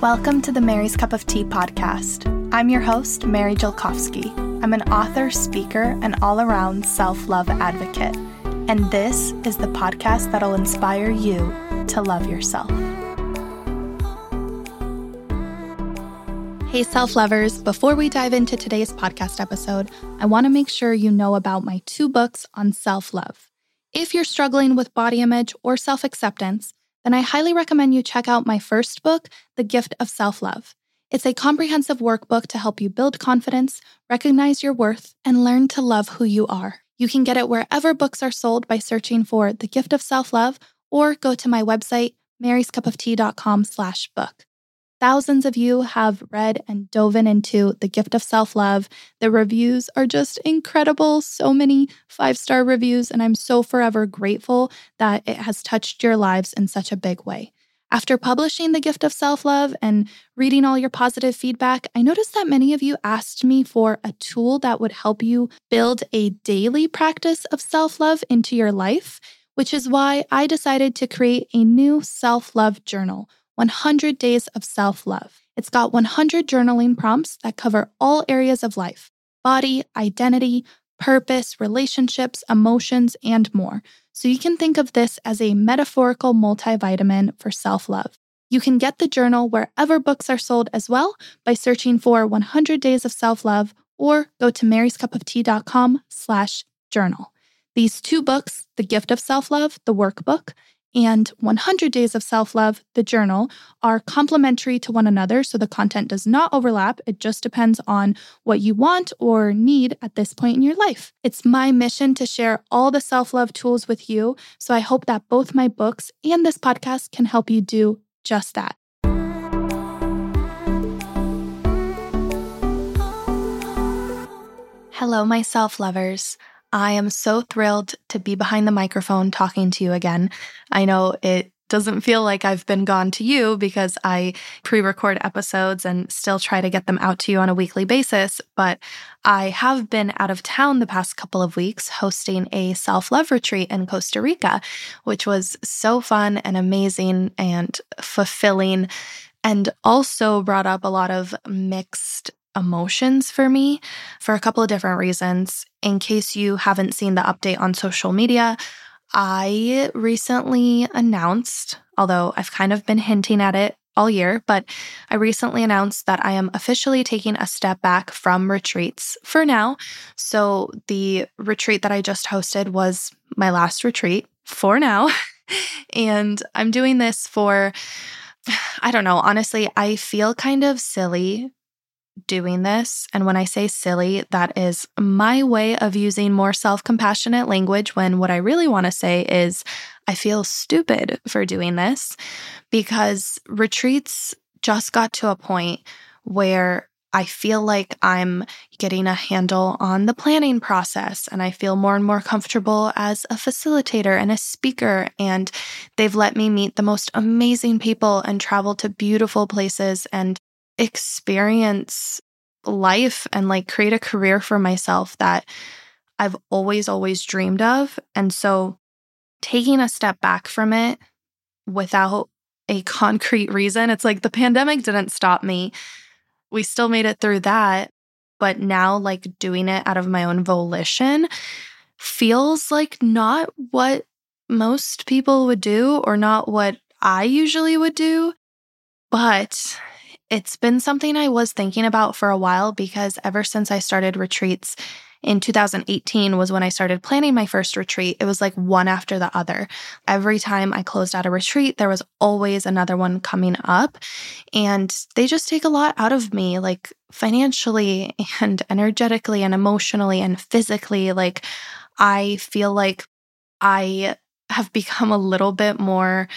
Welcome to the Mary's Cup of Tea podcast. I'm your host, Mary Jelkovsky. I'm an author, speaker, and all around self love advocate. And this is the podcast that'll inspire you to love yourself. Hey, self lovers, before we dive into today's podcast episode, I want to make sure you know about my two books on self love. If you're struggling with body image or self acceptance, then I highly recommend you check out my first book, The Gift of Self Love. It's a comprehensive workbook to help you build confidence, recognize your worth, and learn to love who you are. You can get it wherever books are sold by searching for The Gift of Self Love or go to my website, maryscupoftea.com slash book. Thousands of you have read and dove into The Gift of Self Love. The reviews are just incredible. So many five star reviews, and I'm so forever grateful that it has touched your lives in such a big way. After publishing The Gift of Self Love and reading all your positive feedback, I noticed that many of you asked me for a tool that would help you build a daily practice of self love into your life, which is why I decided to create a new self love journal 100 Days of Self Love. It's got 100 journaling prompts that cover all areas of life body, identity, purpose, relationships, emotions, and more. So you can think of this as a metaphorical multivitamin for self love. You can get the journal wherever books are sold as well by searching for 100 Days of Self Love or go to maryscupoftea.com slash journal. These two books, The Gift of Self Love, the workbook, and 100 Days of Self Love, the journal, are complementary to one another. So the content does not overlap. It just depends on what you want or need at this point in your life. It's my mission to share all the self love tools with you. So I hope that both my books and this podcast can help you do just that. Hello, my self lovers. I am so thrilled to be behind the microphone talking to you again. I know it doesn't feel like I've been gone to you because I pre record episodes and still try to get them out to you on a weekly basis. But I have been out of town the past couple of weeks hosting a self love retreat in Costa Rica, which was so fun and amazing and fulfilling, and also brought up a lot of mixed emotions for me for a couple of different reasons. In case you haven't seen the update on social media, I recently announced, although I've kind of been hinting at it all year, but I recently announced that I am officially taking a step back from retreats for now. So the retreat that I just hosted was my last retreat for now. and I'm doing this for, I don't know, honestly, I feel kind of silly doing this. And when I say silly, that is my way of using more self compassionate language when what I really want to say is I feel stupid for doing this because retreats just got to a point where I feel like I'm getting a handle on the planning process and I feel more and more comfortable as a facilitator and a speaker. And they've let me meet the most amazing people and travel to beautiful places and experience life and like create a career for myself that I've always, always dreamed of. And so taking a step back from it without a concrete reason, it's like the pandemic didn't stop me. We still made it through that. But now, like doing it out of my own volition feels like not what most people would do or not what I usually would do. But it's been something I was thinking about for a while because ever since I started retreats in 2018 was when I started planning my first retreat. It was like one after the other. Every time I closed out a retreat, there was always another one coming up. And they just take a lot out of me, like financially and energetically and emotionally and physically. Like, I feel like I have become a little bit more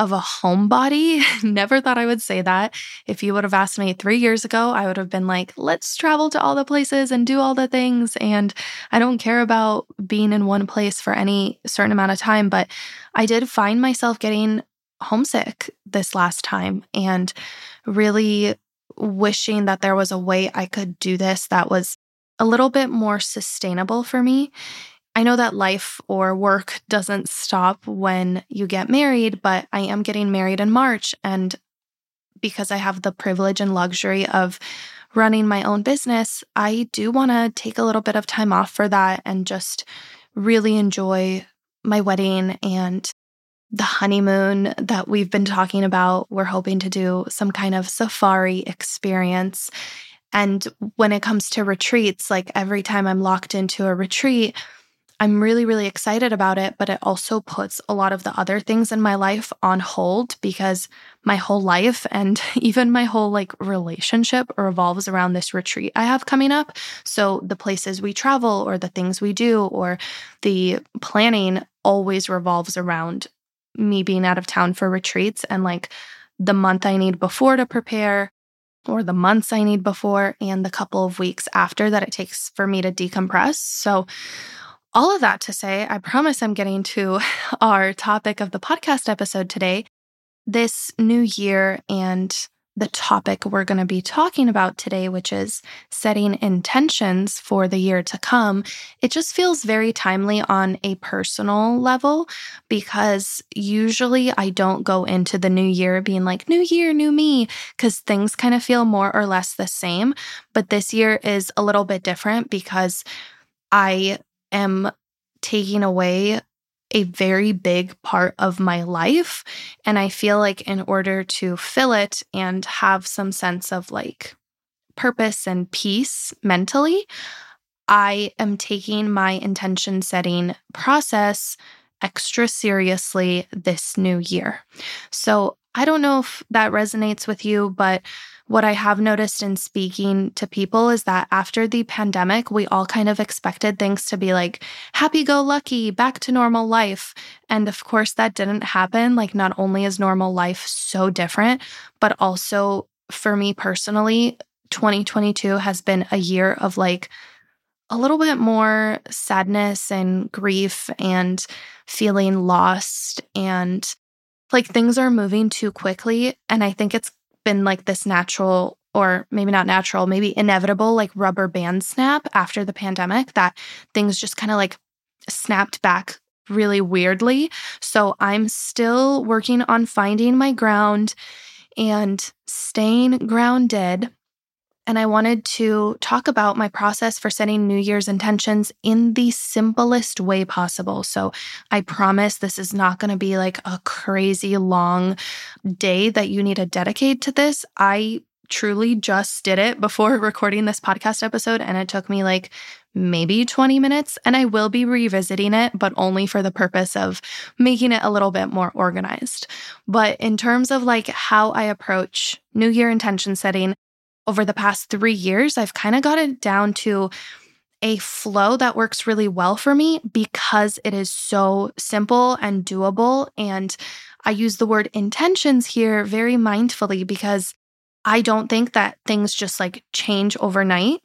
of a homebody. Never thought I would say that. If you would have asked me three years ago, I would have been like, let's travel to all the places and do all the things. And I don't care about being in one place for any certain amount of time. But I did find myself getting homesick this last time and really wishing that there was a way I could do this that was a little bit more sustainable for me I know that life or work doesn't stop when you get married, but I am getting married in March. And because I have the privilege and luxury of running my own business, I do want to take a little bit of time off for that and just really enjoy my wedding and the honeymoon that we've been talking about. We're hoping to do some kind of safari experience. And when it comes to retreats, like every time I'm locked into a retreat, I'm really, really excited about it, but it also puts a lot of the other things in my life on hold because my whole life and even my whole like relationship revolves around this retreat I have coming up. So the places we travel or the things we do or the planning always revolves around me being out of town for retreats and like the month I need before to prepare or the months I need before and the couple of weeks after that it takes for me to decompress. So all of that to say, I promise I'm getting to our topic of the podcast episode today. This new year and the topic we're going to be talking about today, which is setting intentions for the year to come, it just feels very timely on a personal level because usually I don't go into the new year being like, new year, new me, because things kind of feel more or less the same. But this year is a little bit different because I am taking away a very big part of my life. And I feel like in order to fill it and have some sense of like purpose and peace mentally, I am taking my intention setting process extra seriously this new year. So I don't know if that resonates with you, but what I have noticed in speaking to people is that after the pandemic, we all kind of expected things to be like happy go lucky, back to normal life. And of course, that didn't happen. Like, not only is normal life so different, but also for me personally, 2022 has been a year of like a little bit more sadness and grief and feeling lost and like things are moving too quickly. And I think it's been like this natural or maybe not natural, maybe inevitable, like rubber band snap after the pandemic that things just kind of like snapped back really weirdly. So I'm still working on finding my ground and staying grounded and I wanted to talk about my process for setting New Year's intentions in the simplest way possible. So I promise this is not going to be like a crazy long day that you need to dedicate to this. I truly just did it before recording this podcast episode, and it took me like maybe 20 minutes. And I will be revisiting it, but only for the purpose of making it a little bit more organized. But in terms of like how I approach New Year intention setting, over the past three years, I've kind of got it down to a flow that works really well for me because it is so simple and doable. And I use the word intentions here very mindfully because I don't think that things just like change overnight.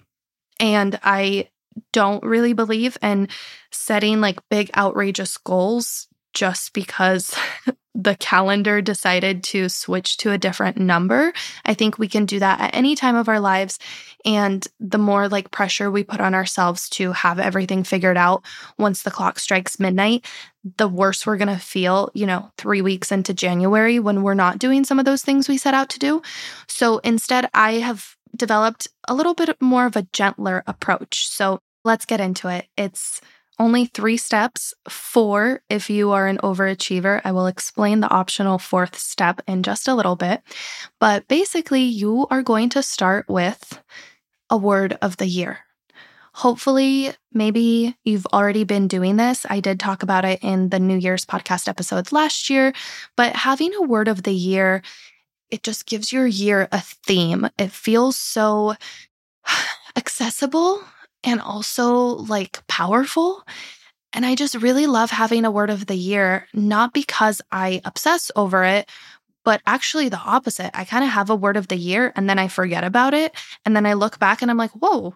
And I don't really believe in setting like big, outrageous goals just because the calendar decided to switch to a different number. I think we can do that at any time of our lives. And the more like pressure we put on ourselves to have everything figured out once the clock strikes midnight, the worse we're going to feel, you know, three weeks into January when we're not doing some of those things we set out to do. So instead, I have developed a little bit more of a gentler approach. So let's get into it. It's only three steps. Four, if you are an overachiever, I will explain the optional fourth step in just a little bit. But basically, you are going to start with a word of the year. Hopefully, maybe you've already been doing this. I did talk about it in the New Year's podcast episodes last year, but having a word of the year, it just gives your year a theme. It feels so accessible and also like powerful. And I just really love having a word of the year, not because I obsess over it, but actually the opposite. I kind of have a word of the year and then I forget about it. And then I look back and I'm like, whoa,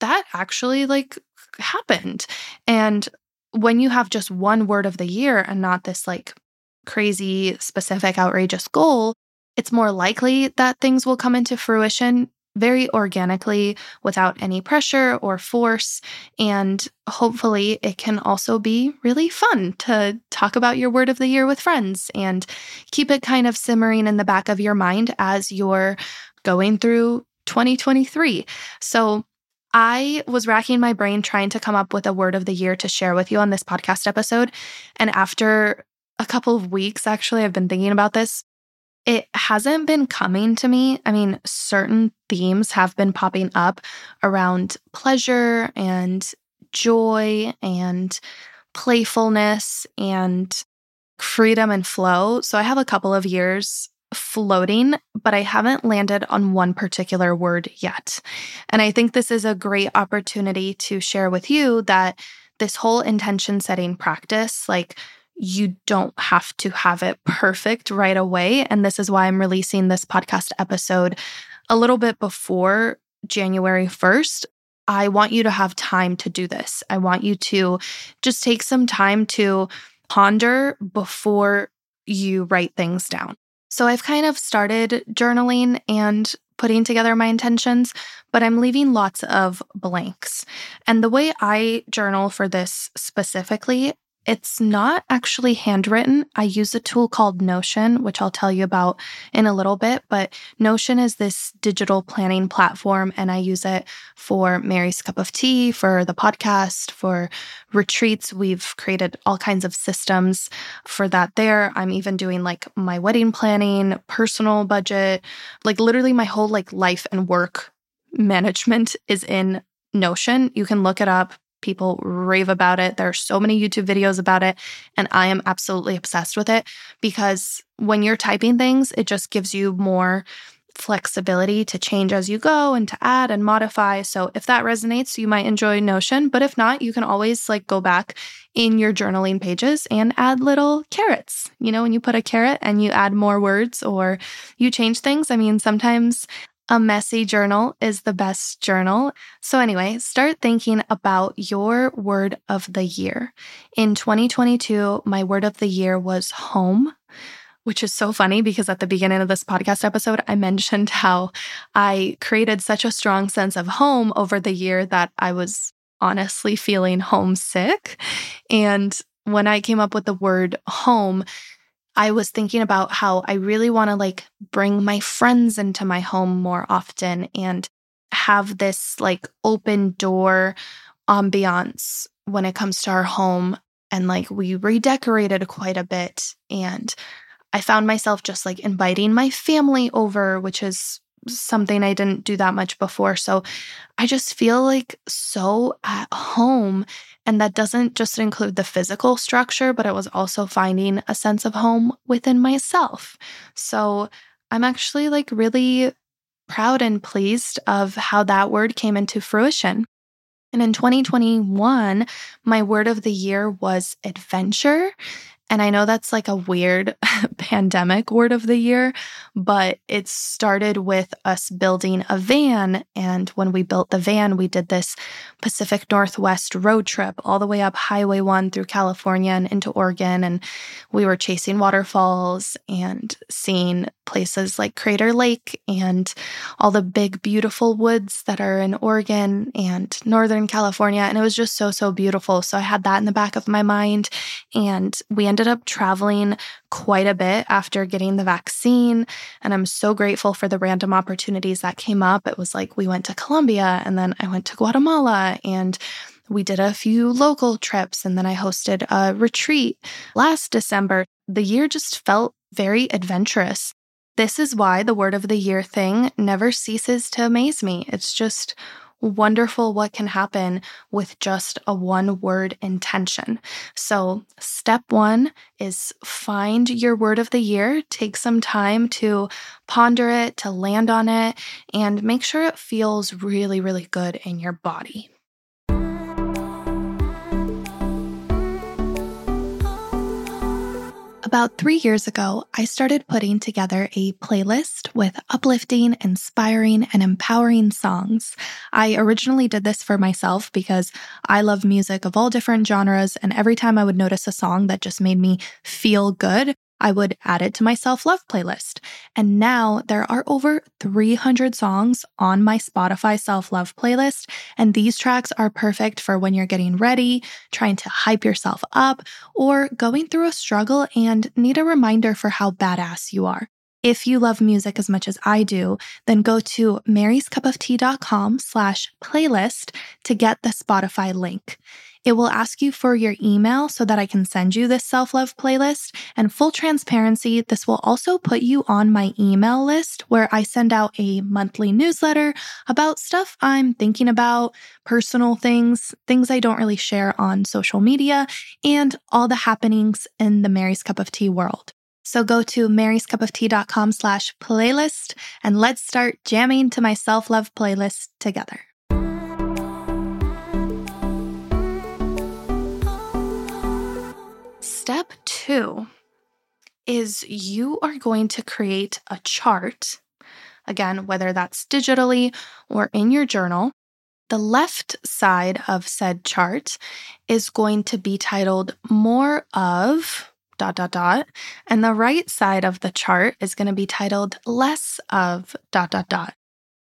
that actually like happened. And when you have just one word of the year and not this like crazy, specific, outrageous goal, it's more likely that things will come into fruition very organically without any pressure or force. And hopefully, it can also be really fun to talk about your word of the year with friends and keep it kind of simmering in the back of your mind as you're going through 2023. So, I was racking my brain trying to come up with a word of the year to share with you on this podcast episode. And after a couple of weeks, actually, I've been thinking about this it hasn't been coming to me. I mean, certain themes have been popping up around pleasure and joy and playfulness and freedom and flow. So I have a couple of years floating, but I haven't landed on one particular word yet. And I think this is a great opportunity to share with you that this whole intention setting practice, like you don't have to have it perfect right away. And this is why I'm releasing this podcast episode a little bit before January 1st. I want you to have time to do this. I want you to just take some time to ponder before you write things down. So I've kind of started journaling and putting together my intentions, but I'm leaving lots of blanks. And the way I journal for this specifically it's not actually handwritten. I use a tool called Notion, which I'll tell you about in a little bit. But Notion is this digital planning platform, and I use it for Mary's Cup of Tea, for the podcast, for retreats. We've created all kinds of systems for that there. I'm even doing like my wedding planning, personal budget, like literally my whole like life and work management is in Notion. You can look it up, People rave about it. There are so many YouTube videos about it. And I am absolutely obsessed with it because when you're typing things, it just gives you more flexibility to change as you go and to add and modify. So if that resonates, you might enjoy Notion, but if not, you can always like go back in your journaling pages and add little carets. You know, when you put a caret and you add more words or you change things, I mean, sometimes a messy journal is the best journal. So, anyway, start thinking about your word of the year. In 2022, my word of the year was home, which is so funny because at the beginning of this podcast episode, I mentioned how I created such a strong sense of home over the year that I was honestly feeling homesick. And when I came up with the word home, I was thinking about how I really want to like bring my friends into my home more often and have this like open door ambiance when it comes to our home. And like we redecorated quite a bit. And I found myself just like inviting my family over, which is something I didn't do that much before. So I just feel like so at home and that doesn't just include the physical structure, but it was also finding a sense of home within myself. So I'm actually like really proud and pleased of how that word came into fruition. And in 2021, my word of the year was adventure. And I know that's like a weird pandemic word of the year, but it started with us building a van. And when we built the van, we did this Pacific Northwest road trip all the way up Highway 1 through California and into Oregon. And we were chasing waterfalls and seeing places like Crater Lake and all the big, beautiful woods that are in Oregon and Northern California. And it was just so, so beautiful. So I had that in the back of my mind. And we ended ended up traveling quite a bit after getting the vaccine. And I'm so grateful for the random opportunities that came up. It was like we went to Colombia and then I went to Guatemala and we did a few local trips and then I hosted a retreat last December. The year just felt very adventurous. This is why the word of the year thing never ceases to amaze me. It's just wonderful what can happen with just a one word intention. So, step one is find your word of the year, take some time to ponder it, to land on it, and make sure it feels really, really good in your body. About three years ago, I started putting together a playlist with uplifting, inspiring, and empowering songs. I originally did this for myself because I love music of all different genres, and every time I would notice a song that just made me feel good, I would add it to my self love playlist. And now there are over 300 songs on my Spotify self love playlist. And these tracks are perfect for when you're getting ready, trying to hype yourself up, or going through a struggle and need a reminder for how badass you are. If you love music as much as I do, then go to maryscupoftea.com slash playlist to get the Spotify link. It will ask you for your email so that I can send you this self love playlist. And full transparency, this will also put you on my email list where I send out a monthly newsletter about stuff I'm thinking about, personal things, things I don't really share on social media, and all the happenings in the Mary's Cup of Tea world. So go to maryscupoftea.com slash playlist and let's start jamming to my self-love playlist together. Step two is you are going to create a chart. Again, whether that's digitally or in your journal. The left side of said chart is going to be titled More of dot dot dot. And the right side of the chart is going to be titled less of dot dot dot.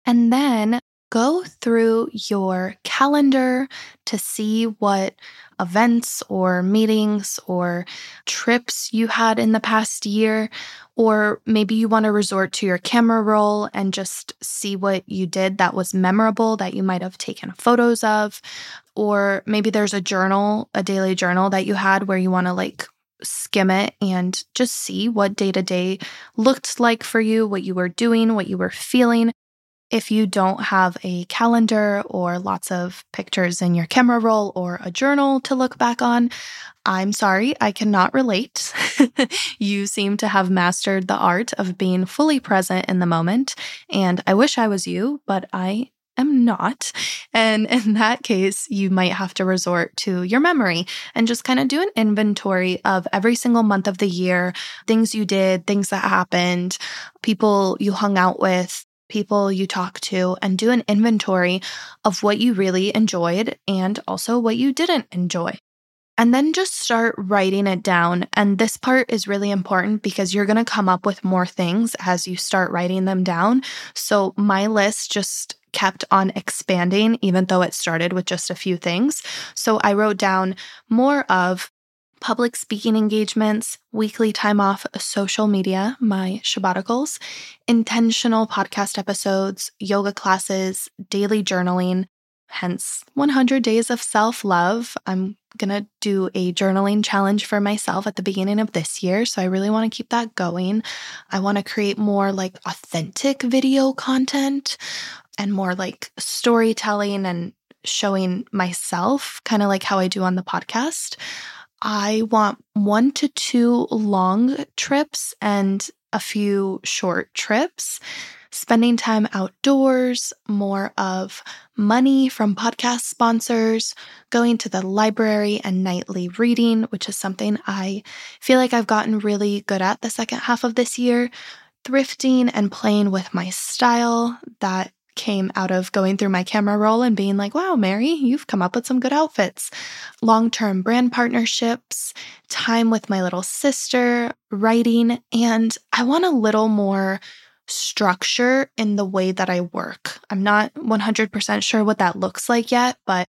And then go through your calendar to see what events or meetings or trips you had in the past year. Or maybe you want to resort to your camera roll and just see what you did that was memorable that you might have taken photos of. Or maybe there's a journal, a daily journal that you had where you want to like skim it and just see what day to day looked like for you, what you were doing, what you were feeling. If you don't have a calendar or lots of pictures in your camera roll or a journal to look back on, I'm sorry, I cannot relate. you seem to have mastered the art of being fully present in the moment. And I wish I was you, but I am not. And in that case, you might have to resort to your memory and just kind of do an inventory of every single month of the year, things you did, things that happened, people you hung out with, people you talk to, and do an inventory of what you really enjoyed and also what you didn't enjoy. And then just start writing it down. And this part is really important because you're going to come up with more things as you start writing them down. So my list just kept on expanding, even though it started with just a few things. So I wrote down more of public speaking engagements, weekly time off social media, my sabbaticals, intentional podcast episodes, yoga classes, daily journaling, hence 100 days of self love. I'm going to do a journaling challenge for myself at the beginning of this year. So I really want to keep that going. I want to create more like authentic video content and more like storytelling and showing myself, kind of like how I do on the podcast. I want one to two long trips and a few short trips, spending time outdoors, more of money from podcast sponsors, going to the library and nightly reading, which is something I feel like I've gotten really good at the second half of this year. Thrifting and playing with my style that came out of going through my camera roll and being like, wow, Mary, you've come up with some good outfits. Long term brand partnerships, time with my little sister, writing, and I want a little more structure in the way that I work. I'm not 100% sure what that looks like yet, but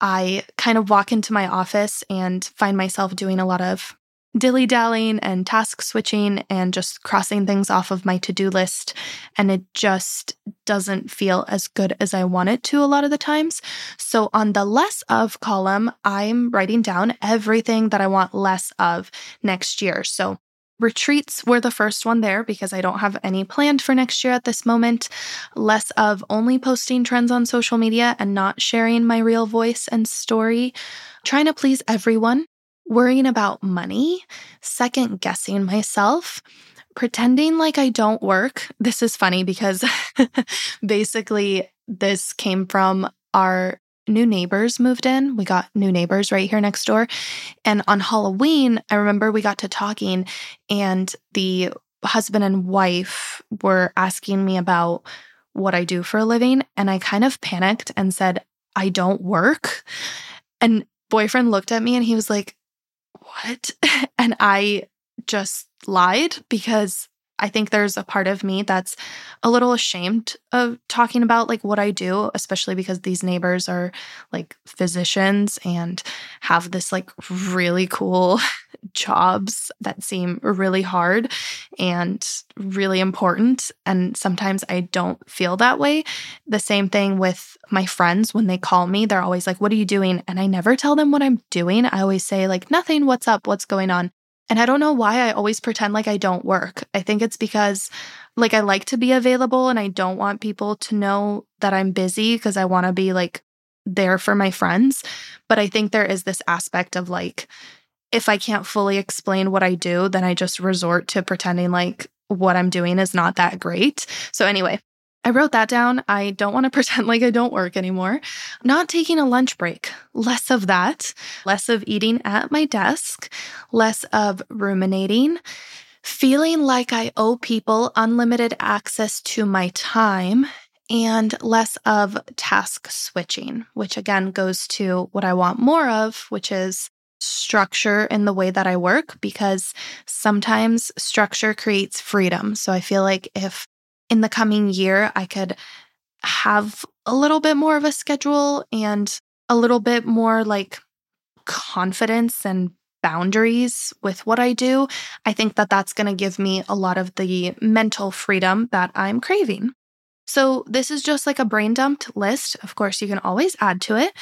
I kind of walk into my office and find myself doing a lot of dilly dallying and task switching and just crossing things off of my to do list. And it just doesn't feel as good as I want it to a lot of the times. So on the less of column, I'm writing down everything that I want less of next year. So Retreats were the first one there because I don't have any planned for next year at this moment. Less of only posting trends on social media and not sharing my real voice and story. Trying to please everyone worrying about money, second guessing myself, pretending like I don't work. This is funny because basically, this came from our new neighbors moved in. We got new neighbors right here next door. And on Halloween, I remember we got to talking, and the husband and wife were asking me about what I do for a living. And I kind of panicked and said, I don't work. And boyfriend looked at me and he was like, what? And I just lied because I think there's a part of me that's a little ashamed of talking about like what I do, especially because these neighbors are like physicians and have this like really cool jobs that seem really hard and really important. And sometimes I don't feel that way. The same thing with my friends when they call me, they're always like, What are you doing? And I never tell them what I'm doing. I always say, like, nothing, what's up, what's going on. And I don't know why I always pretend like I don't work. I think it's because like I like to be available and I don't want people to know that I'm busy because I want to be like there for my friends. But I think there is this aspect of like if I can't fully explain what I do, then I just resort to pretending like what I'm doing is not that great. So anyway, I wrote that down. I don't want to pretend like I don't work anymore. Not taking a lunch break, less of that, less of eating at my desk, less of ruminating, feeling like I owe people unlimited access to my time, and less of task switching, which again goes to what I want more of, which is structure in the way that I work because sometimes structure creates freedom. So I feel like if in the coming year, I could have a little bit more of a schedule and a little bit more like confidence and boundaries with what I do, I think that that's going to give me a lot of the mental freedom that I'm craving. So, this is just like a brain dumped list. Of course, you can always add to it.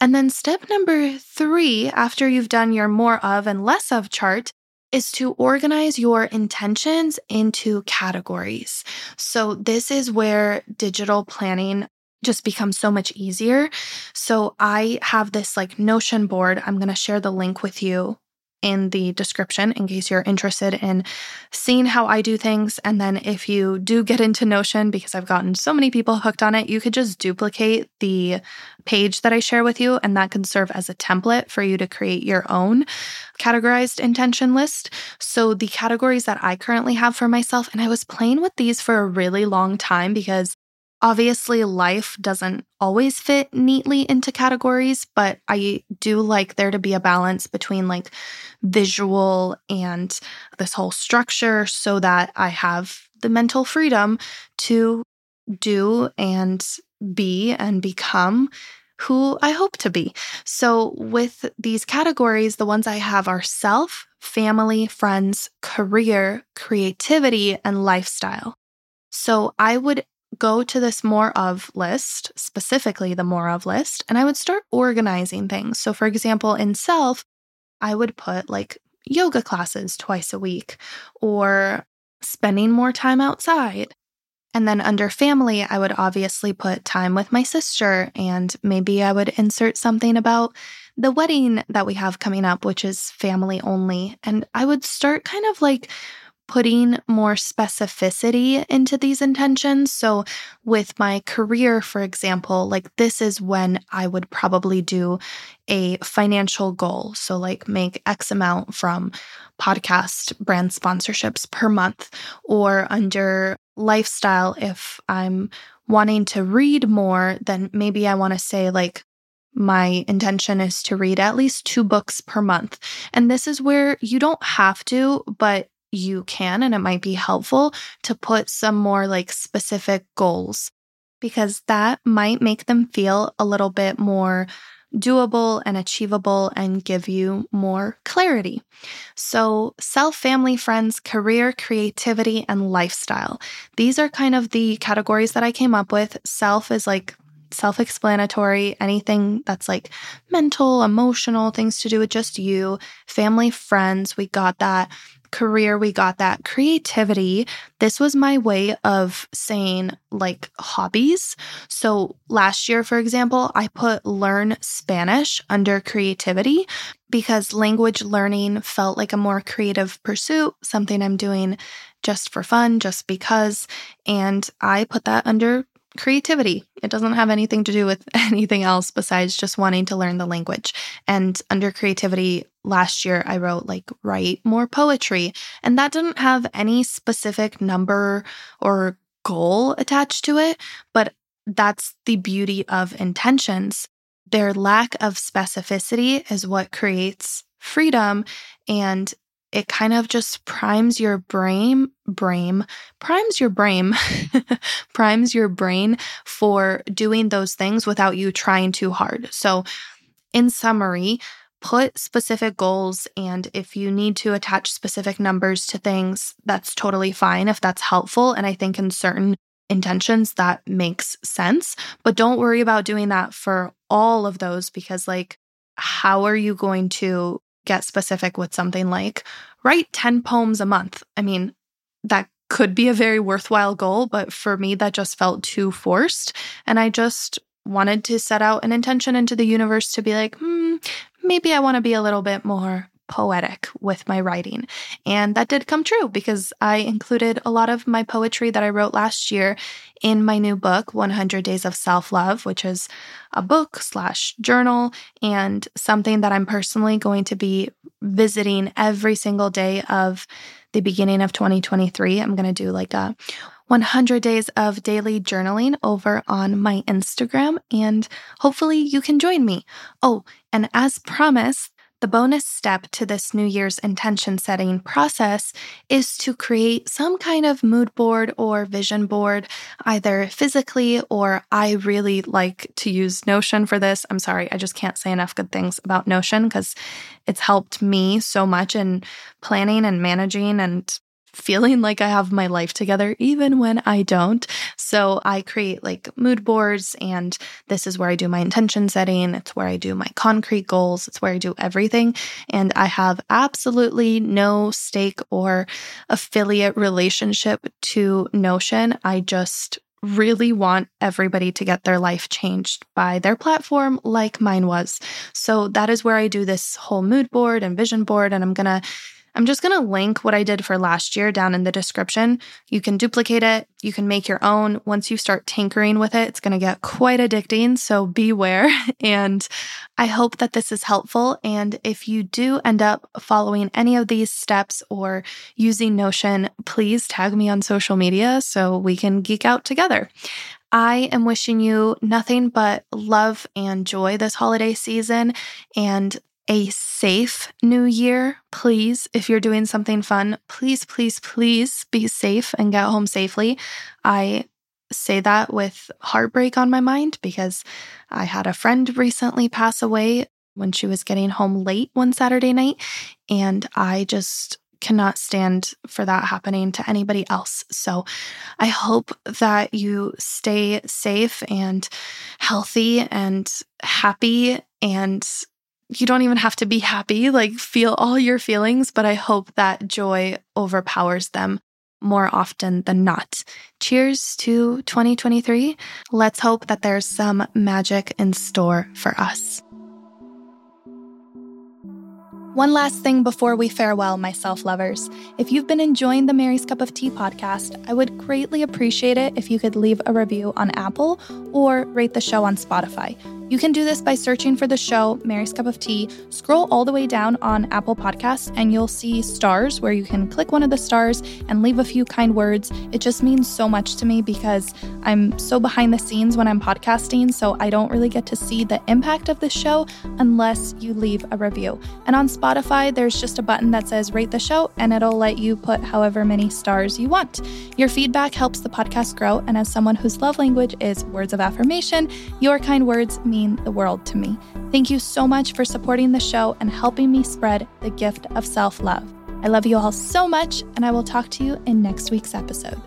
And then, step number three, after you've done your more of and less of chart, is to organize your intentions into categories. So, this is where digital planning just becomes so much easier. So, I have this like Notion board. I'm going to share the link with you in the description in case you're interested in seeing how I do things. And then if you do get into Notion, because I've gotten so many people hooked on it, you could just duplicate the page that I share with you, and that can serve as a template for you to create your own categorized intention list. So the categories that I currently have for myself, and I was playing with these for a really long time because Obviously, life doesn't always fit neatly into categories, but I do like there to be a balance between like visual and this whole structure so that I have the mental freedom to do and be and become who I hope to be. So, with these categories, the ones I have are self, family, friends, career, creativity, and lifestyle. So, I would go to this more of list, specifically the more of list, and I would start organizing things. So, for example, in self, I would put like yoga classes twice a week or spending more time outside. And then under family, I would obviously put time with my sister, and maybe I would insert something about the wedding that we have coming up, which is family only. And I would start kind of like putting more specificity into these intentions. So, with my career, for example, like this is when I would probably do a financial goal. So, like make X amount from podcast brand sponsorships per month, or under lifestyle, if I'm wanting to read more, then maybe I want to say, like, my intention is to read at least two books per month. And this is where you don't have to, but you can, and it might be helpful to put some more like specific goals because that might make them feel a little bit more doable and achievable and give you more clarity. So, self, family, friends, career, creativity, and lifestyle. These are kind of the categories that I came up with. Self is like self explanatory, anything that's like mental, emotional, things to do with just you, family, friends, we got that career, we got that creativity. This was my way of saying like hobbies. So last year, for example, I put learn Spanish under creativity because language learning felt like a more creative pursuit, something I'm doing just for fun, just because. And I put that under creativity. It doesn't have anything to do with anything else besides just wanting to learn the language. And under creativity, last year I wrote like write more poetry. And that didn't have any specific number or goal attached to it, but that's the beauty of intentions. Their lack of specificity is what creates freedom and it kind of just primes your brain brain primes your brain primes your brain for doing those things without you trying too hard. So in summary, put specific goals and if you need to attach specific numbers to things, that's totally fine if that's helpful and I think in certain intentions that makes sense, but don't worry about doing that for all of those because like how are you going to get specific with something like write 10 poems a month. I mean, that could be a very worthwhile goal, but for me, that just felt too forced. And I just wanted to set out an intention into the universe to be like, hmm, maybe I want to be a little bit more poetic with my writing. And that did come true because I included a lot of my poetry that I wrote last year in my new book, 100 Days of Self Love, which is a book slash journal and something that I'm personally going to be visiting every single day of the beginning of 2023. I'm going to do like a 100 days of daily journaling over on my Instagram, and hopefully you can join me. Oh, and as promised, the bonus step to this New Year's intention setting process is to create some kind of mood board or vision board, either physically or I really like to use Notion for this. I'm sorry, I just can't say enough good things about Notion because it's helped me so much in planning and managing and feeling like I have my life together, even when I don't. So I create like mood boards, and this is where I do my intention setting. It's where I do my concrete goals. It's where I do everything. And I have absolutely no stake or affiliate relationship to Notion. I just really want everybody to get their life changed by their platform like mine was. So that is where I do this whole mood board and vision board. And I'm going to I'm just going to link what I did for last year down in the description. You can duplicate it, you can make your own. Once you start tinkering with it, it's going to get quite addicting, so beware. And I hope that this is helpful. And if you do end up following any of these steps or using Notion, please tag me on social media so we can geek out together. I am wishing you nothing but love and joy this holiday season. And a safe new year. Please, if you're doing something fun, please, please, please be safe and get home safely. I say that with heartbreak on my mind because I had a friend recently pass away when she was getting home late one Saturday night. And I just cannot stand for that happening to anybody else. So I hope that you stay safe and healthy and happy and you don't even have to be happy, like feel all your feelings, but I hope that joy overpowers them more often than not. Cheers to 2023. Let's hope that there's some magic in store for us. One last thing before we farewell, my self lovers. If you've been enjoying the Mary's Cup of Tea podcast, I would greatly appreciate it if you could leave a review on Apple or rate the show on Spotify. You can do this by searching for the show Mary's Cup of Tea. Scroll all the way down on Apple Podcasts and you'll see stars where you can click one of the stars and leave a few kind words. It just means so much to me because I'm so behind the scenes when I'm podcasting, so I don't really get to see the impact of the show unless you leave a review. And on Spotify, there's just a button that says rate the show and it'll let you put however many stars you want. Your feedback helps the podcast grow, and as someone whose love language is words of affirmation, your kind words mean mean the world to me. Thank you so much for supporting the show and helping me spread the gift of self love. I love you all so much, and I will talk to you in next week's episode.